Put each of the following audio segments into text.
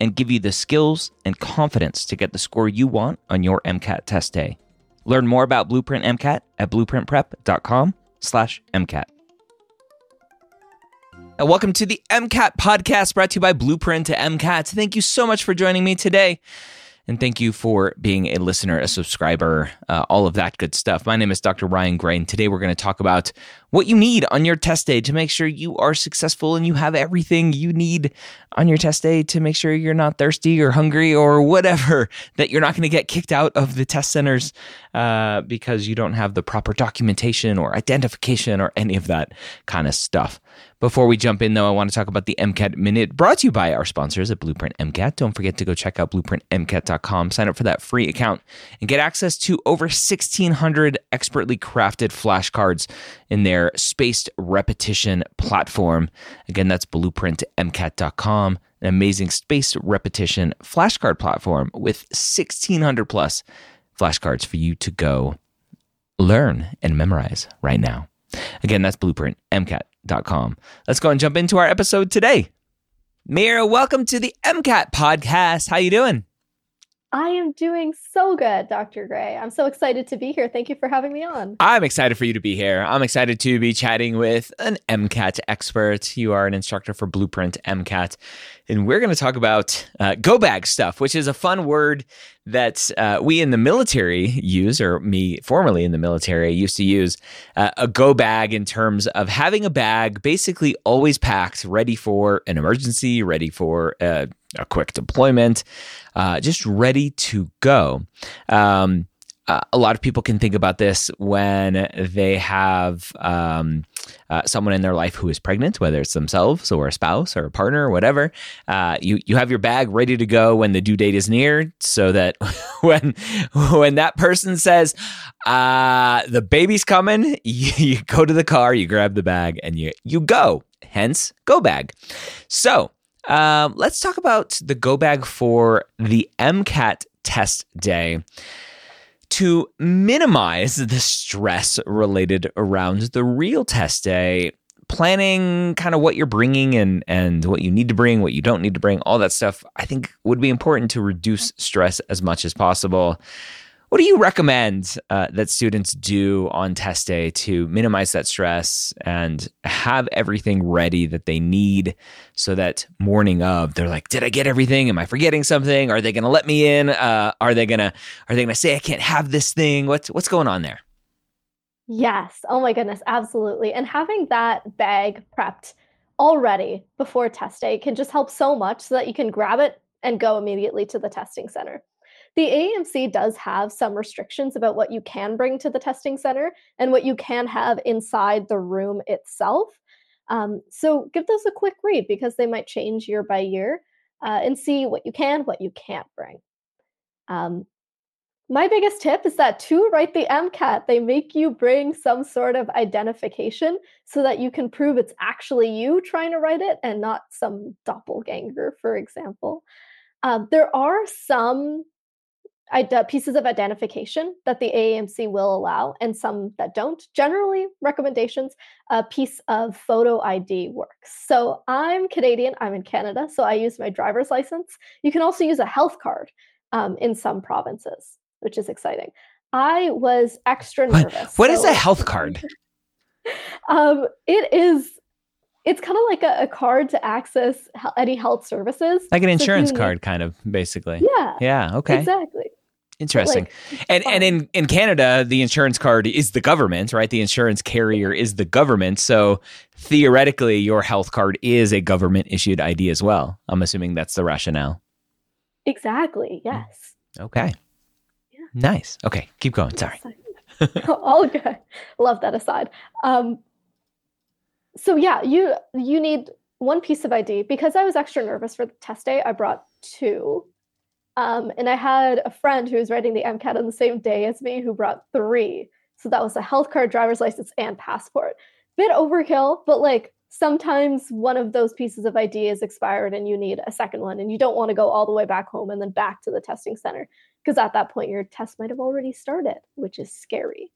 and give you the skills and confidence to get the score you want on your MCAT test day. Learn more about Blueprint MCAT at blueprintprep.com slash MCAT. And welcome to the MCAT podcast brought to you by Blueprint to MCAT. Thank you so much for joining me today. And thank you for being a listener, a subscriber, uh, all of that good stuff. My name is Dr. Ryan Gray, and today we're going to talk about what you need on your test day to make sure you are successful and you have everything you need on your test day to make sure you're not thirsty or hungry or whatever, that you're not going to get kicked out of the test centers uh, because you don't have the proper documentation or identification or any of that kind of stuff. Before we jump in, though, I want to talk about the MCAT Minute brought to you by our sponsors at Blueprint MCAT. Don't forget to go check out blueprintmcat.com, sign up for that free account, and get access to over 1,600 expertly crafted flashcards in their spaced repetition platform. Again, that's blueprintmcat.com, an amazing spaced repetition flashcard platform with 1,600 plus flashcards for you to go learn and memorize right now. Again, that's blueprintmcat.com. Let's go and jump into our episode today. Mira, welcome to the MCAT podcast. How you doing? I am doing so good, Dr. Gray. I'm so excited to be here. Thank you for having me on. I'm excited for you to be here. I'm excited to be chatting with an MCAT expert. You are an instructor for Blueprint MCAT. And we're going to talk about uh, go bag stuff, which is a fun word that uh, we in the military use, or me formerly in the military used to use uh, a go bag in terms of having a bag basically always packed, ready for an emergency, ready for uh, a quick deployment, uh, just ready to go. Um, a lot of people can think about this when they have um, uh, someone in their life who is pregnant, whether it's themselves or a spouse or a partner or whatever. Uh, you you have your bag ready to go when the due date is near, so that when when that person says uh, the baby's coming, you, you go to the car, you grab the bag, and you you go. Hence, go bag. So um, let's talk about the go bag for the MCAT test day to minimize the stress related around the real test day. Planning kind of what you're bringing and and what you need to bring what you don't need to bring all that stuff i think would be important to reduce stress as much as possible what do you recommend uh, that students do on test day to minimize that stress and have everything ready that they need so that morning of they're like, did I get everything? Am I forgetting something? Are they going to let me in? Uh, are they going to are they going to say I can't have this thing? What's what's going on there? Yes. Oh my goodness, absolutely. And having that bag prepped already before test day can just help so much so that you can grab it and go immediately to the testing center. The AAMC does have some restrictions about what you can bring to the testing center and what you can have inside the room itself. Um, so give those a quick read because they might change year by year uh, and see what you can, what you can't bring. Um, my biggest tip is that to write the MCAT, they make you bring some sort of identification so that you can prove it's actually you trying to write it and not some doppelganger, for example. Um, there are some pieces of identification that the AAMC will allow and some that don't. Generally, recommendations, a piece of photo ID works. So I'm Canadian, I'm in Canada, so I use my driver's license. You can also use a health card um, in some provinces, which is exciting. I was extra nervous. What, what so, is a health card? um, it is it's kind of like a, a, card to access any health services like an insurance so card kind of basically yeah yeah okay exactly Interesting. Like, and fun. and in in Canada, the insurance card is the government, right? The insurance carrier is the government. So theoretically, your health card is a government issued ID as well. I'm assuming that's the rationale. Exactly. Hmm. Yes. Okay. Yeah. Nice. Okay, keep going. Sorry. All good. Love that aside. Um, so yeah, you you need one piece of ID because I was extra nervous for the test day. I brought two, um, and I had a friend who was writing the MCAT on the same day as me who brought three. So that was a health card, driver's license, and passport. Bit overkill, but like sometimes one of those pieces of ID is expired and you need a second one, and you don't want to go all the way back home and then back to the testing center because at that point your test might have already started, which is scary.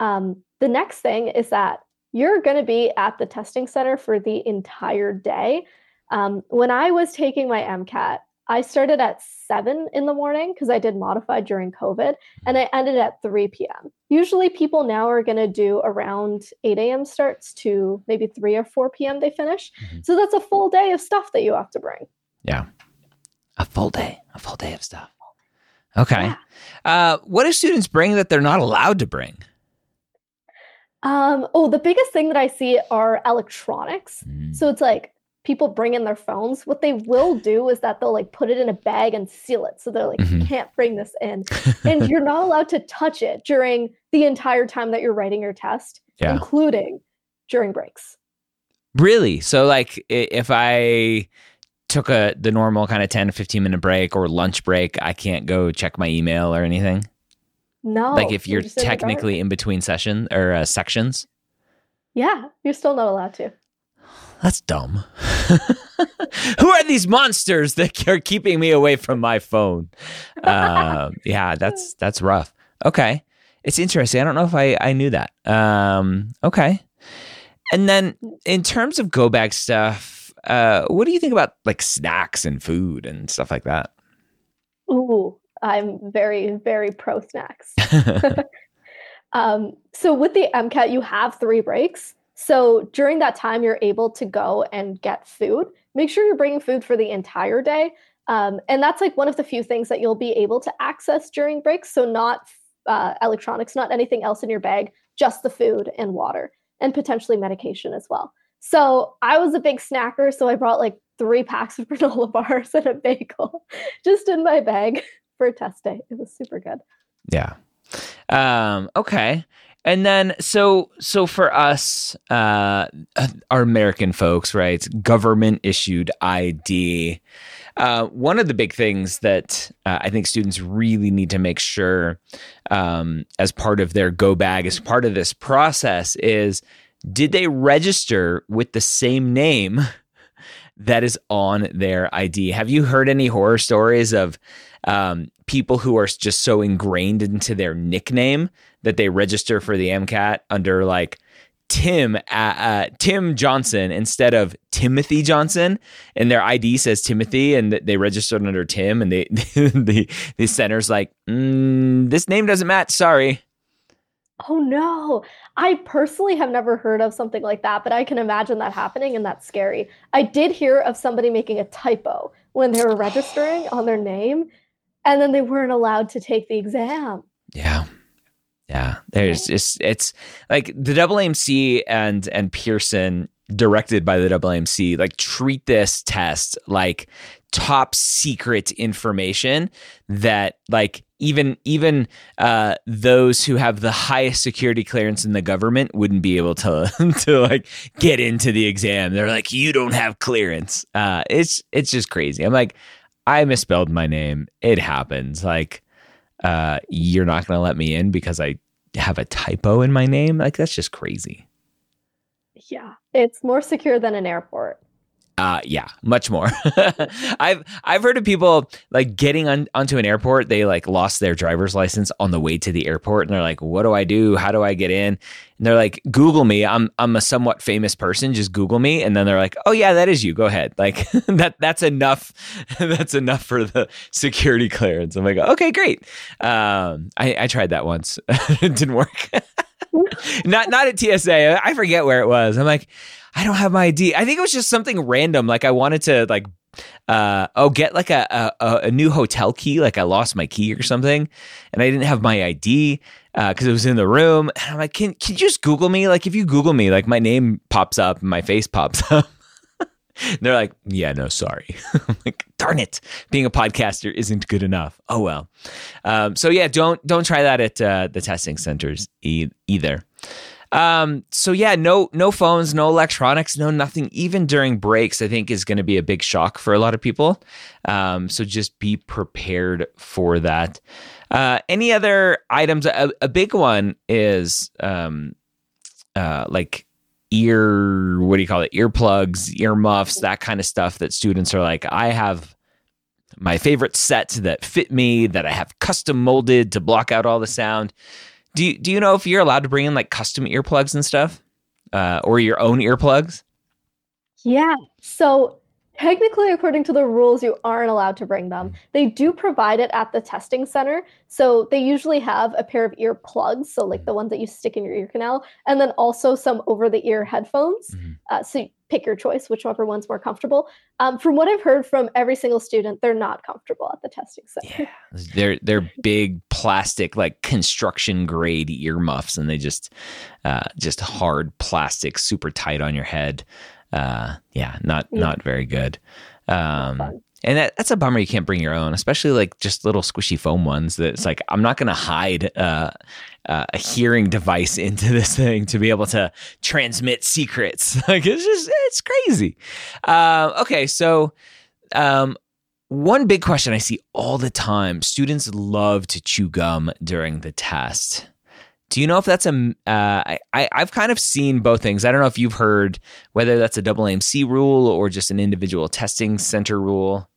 Um, the next thing is that you're going to be at the testing center for the entire day. Um, when I was taking my MCAT, I started at 7 in the morning because I did modified during COVID and I ended at 3 p.m. Usually, people now are going to do around 8 a.m. starts to maybe 3 or 4 p.m. they finish. Mm-hmm. So that's a full day of stuff that you have to bring. Yeah. A full day, a full day of stuff. Okay. Yeah. Uh, what do students bring that they're not allowed to bring? Um, oh, the biggest thing that I see are electronics. Mm. So it's like people bring in their phones. What they will do is that they'll like put it in a bag and seal it. So they're like, mm-hmm. can't bring this in. and you're not allowed to touch it during the entire time that you're writing your test, yeah. including during breaks. Really? So like if I took a the normal kind of 10 to 15 minute break or lunch break, I can't go check my email or anything? No. Like if you're, you're technically in, in, between session or uh, sections. Yeah, you're still not allowed to. That's dumb. Who are these monsters that are keeping me away from my phone? Uh, yeah, that's that's rough. Okay, it's interesting. I don't know if I I knew that. Um, okay, and then in terms of go bag stuff, uh, what do you think about like snacks and food and stuff like that? Ooh, I'm very, very pro snacks. um, so with the MCAT, you have three breaks. So during that time, you're able to go and get food. Make sure you're bringing food for the entire day. Um, and that's like one of the few things that you'll be able to access during breaks. So, not uh, electronics, not anything else in your bag, just the food and water, and potentially medication as well. So, I was a big snacker. So, I brought like three packs of granola bars and a bagel just in my bag for a test day. It was super good. Yeah. Um, okay. And then so so for us, uh, our American folks, right? Government issued ID. Uh, one of the big things that uh, I think students really need to make sure um, as part of their go bag, as part of this process, is did they register with the same name that is on their ID? Have you heard any horror stories of um, people who are just so ingrained into their nickname that they register for the MCAT under like Tim uh, uh, Tim Johnson instead of Timothy Johnson, and their ID says Timothy, and they registered under Tim, and they the the center's like, mm, this name doesn't match. Sorry. Oh no. I personally have never heard of something like that, but I can imagine that happening and that's scary. I did hear of somebody making a typo when they were registering on their name and then they weren't allowed to take the exam. Yeah. Yeah. There's just it's like the AAMC and and Pearson directed by the AAMC like treat this test like top secret information that like even even uh, those who have the highest security clearance in the government wouldn't be able to to like get into the exam. They're like, you don't have clearance. Uh, it's it's just crazy. I'm like, I misspelled my name. It happens. Like, uh, you're not going to let me in because I have a typo in my name. Like, that's just crazy. Yeah, it's more secure than an airport. Uh, yeah, much more. I've I've heard of people like getting on, onto an airport. They like lost their driver's license on the way to the airport, and they're like, "What do I do? How do I get in?" And they're like, "Google me. I'm I'm a somewhat famous person. Just Google me." And then they're like, "Oh yeah, that is you. Go ahead." Like that that's enough. that's enough for the security clearance. I'm like, okay, great. Um, I I tried that once. it didn't work. Not not at TSA. I forget where it was. I'm like I don't have my ID. I think it was just something random. Like I wanted to like uh, oh, get like a, a a new hotel key. Like I lost my key or something, and I didn't have my ID because uh, it was in the room. And I'm like, can can you just Google me? Like if you Google me, like my name pops up my face pops up. they're like, yeah, no, sorry. I'm like, darn it, being a podcaster isn't good enough. Oh well. Um, so yeah, don't don't try that at uh, the testing centers e- either. Um, so yeah, no no phones, no electronics, no nothing. Even during breaks, I think is going to be a big shock for a lot of people. Um, so just be prepared for that. Uh, any other items? A, a big one is um, uh, like ear what do you call it? Earplugs earmuffs that kind of stuff that students are like i have my favorite set that fit me that i have custom molded to block out all the sound. Do you, do you know if you're allowed to bring in like custom earplugs and stuff uh, or your own earplugs? Yeah. So Technically, according to the rules, you aren't allowed to bring them. They do provide it at the testing center. So they usually have a pair of ear plugs, so like the ones that you stick in your ear canal, and then also some over the ear headphones. Mm-hmm. Uh, so pick your choice, whichever one's more comfortable. Um, from what I've heard from every single student, they're not comfortable at the testing center. Yeah, they're they're big plastic, like construction grade earmuffs, and they just uh, just hard plastic, super tight on your head uh, yeah, not yeah. not very good. Um, and that, that's a bummer. You can't bring your own, especially like just little squishy foam ones. That it's like I'm not going to hide uh, uh, a hearing device into this thing to be able to transmit secrets. like it's just it's crazy. Uh, okay, so um, one big question I see all the time: students love to chew gum during the test. Do you know if that's a? Uh, I, I've kind of seen both things. I don't know if you've heard whether that's a double AMC rule or just an individual testing center rule.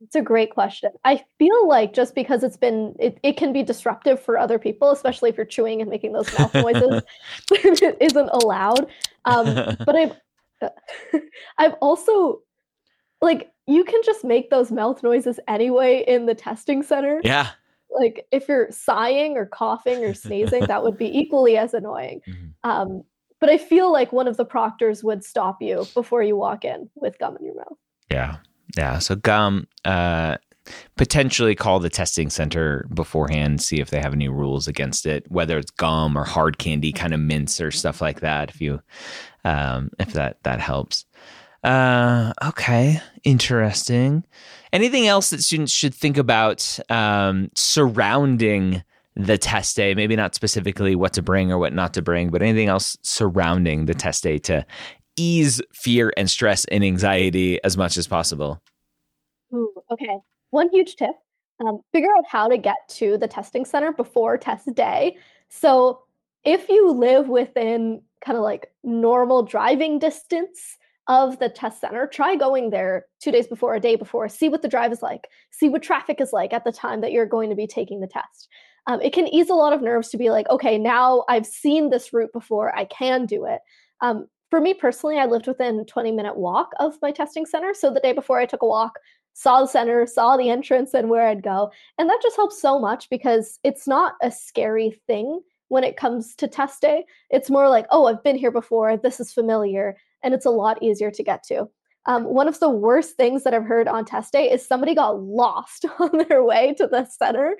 It's a great question. I feel like just because it's been, it, it can be disruptive for other people, especially if you're chewing and making those mouth noises, it isn't allowed. Um, but I've, I've also, like, you can just make those mouth noises anyway in the testing center. Yeah like if you're sighing or coughing or sneezing, that would be equally as annoying. Mm-hmm. Um, but I feel like one of the proctors would stop you before you walk in with gum in your mouth. Yeah. Yeah. So gum, uh, potentially call the testing center beforehand, see if they have any rules against it, whether it's gum or hard candy, kind of mints or stuff like that. If you, um, if that that helps. Uh, okay, interesting. Anything else that students should think about um, surrounding the test day? Maybe not specifically what to bring or what not to bring, but anything else surrounding the test day to ease fear and stress and anxiety as much as possible. Ooh, okay. One huge tip um, figure out how to get to the testing center before test day. So if you live within kind of like normal driving distance, of the test center, try going there two days before, a day before, see what the drive is like, see what traffic is like at the time that you're going to be taking the test. Um, it can ease a lot of nerves to be like, okay, now I've seen this route before, I can do it. Um, for me personally, I lived within 20 minute walk of my testing center. So the day before I took a walk, saw the center, saw the entrance and where I'd go. And that just helps so much because it's not a scary thing when it comes to test day. It's more like, oh, I've been here before, this is familiar and it's a lot easier to get to. Um, one of the worst things that I've heard on test day is somebody got lost on their way to the center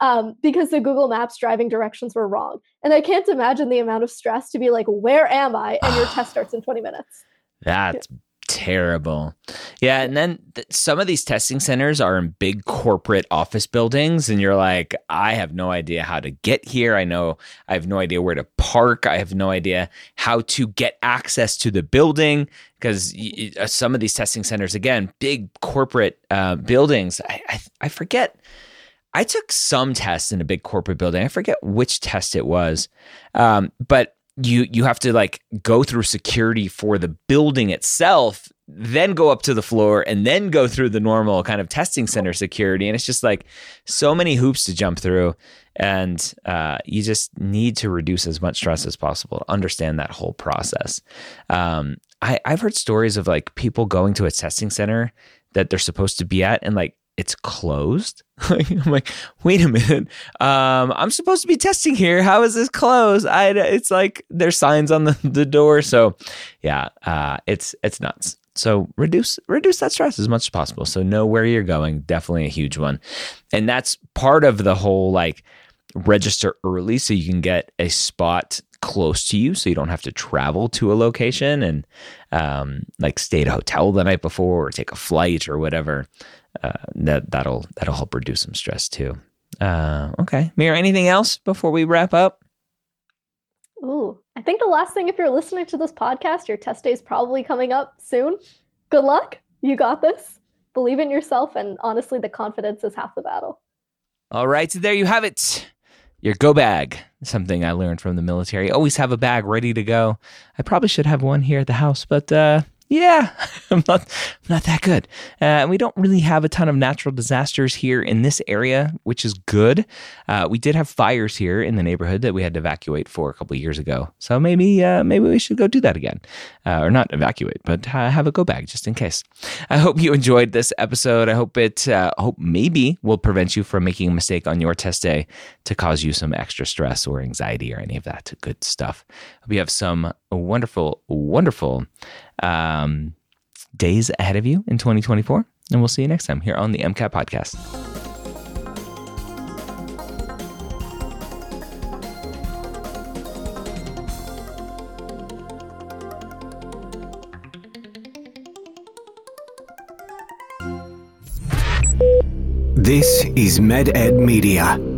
um, because the Google Maps driving directions were wrong. And I can't imagine the amount of stress to be like, where am I? And your test starts in 20 minutes. That's terrible. Yeah, and then th- some of these testing centers are in big corporate office buildings and you're like, I have no idea how to get here. I know I have no idea where to park. I have no idea how to get access to the building because y- y- uh, some of these testing centers again, big corporate uh, buildings. I, I I forget I took some tests in a big corporate building. I forget which test it was. Um, but you you have to like go through security for the building itself then go up to the floor and then go through the normal kind of testing center security. And it's just like so many hoops to jump through. And uh, you just need to reduce as much stress as possible to understand that whole process. Um, I, i've heard stories of like people going to a testing center that they're supposed to be at and like it's closed. I'm like, wait a minute. Um, I'm supposed to be testing here. How is this closed? I, it's like there's signs on the, the door. So yeah, uh, it's, it's nuts. So reduce, reduce that stress as much as possible. So know where you're going. Definitely a huge one. And that's part of the whole like register early so you can get a spot close to you so you don't have to travel to a location and um, like stay at a hotel the night before or take a flight or whatever uh, that that'll that'll help reduce some stress too. Uh, okay, Mira, anything else before we wrap up? Ooh, I think the last thing, if you're listening to this podcast, your test day is probably coming up soon. Good luck. You got this. Believe in yourself, and honestly, the confidence is half the battle. All right, so there you have it. Your go bag, something I learned from the military. Always have a bag ready to go. I probably should have one here at the house, but uh, yeah, I'm not, I'm not that good. Uh, we don't really have a ton of natural disasters here in this area, which is good. Uh, we did have fires here in the neighborhood that we had to evacuate for a couple years ago. So maybe, uh, maybe we should go do that again, uh, or not evacuate, but have a go bag just in case. I hope you enjoyed this episode. I hope it, uh, hope maybe will prevent you from making a mistake on your test day to cause you some extra stress or anxiety or any of that good stuff. You have some wonderful, wonderful um, days ahead of you in 2024. And we'll see you next time here on the MCAT podcast. This is MedEd Media.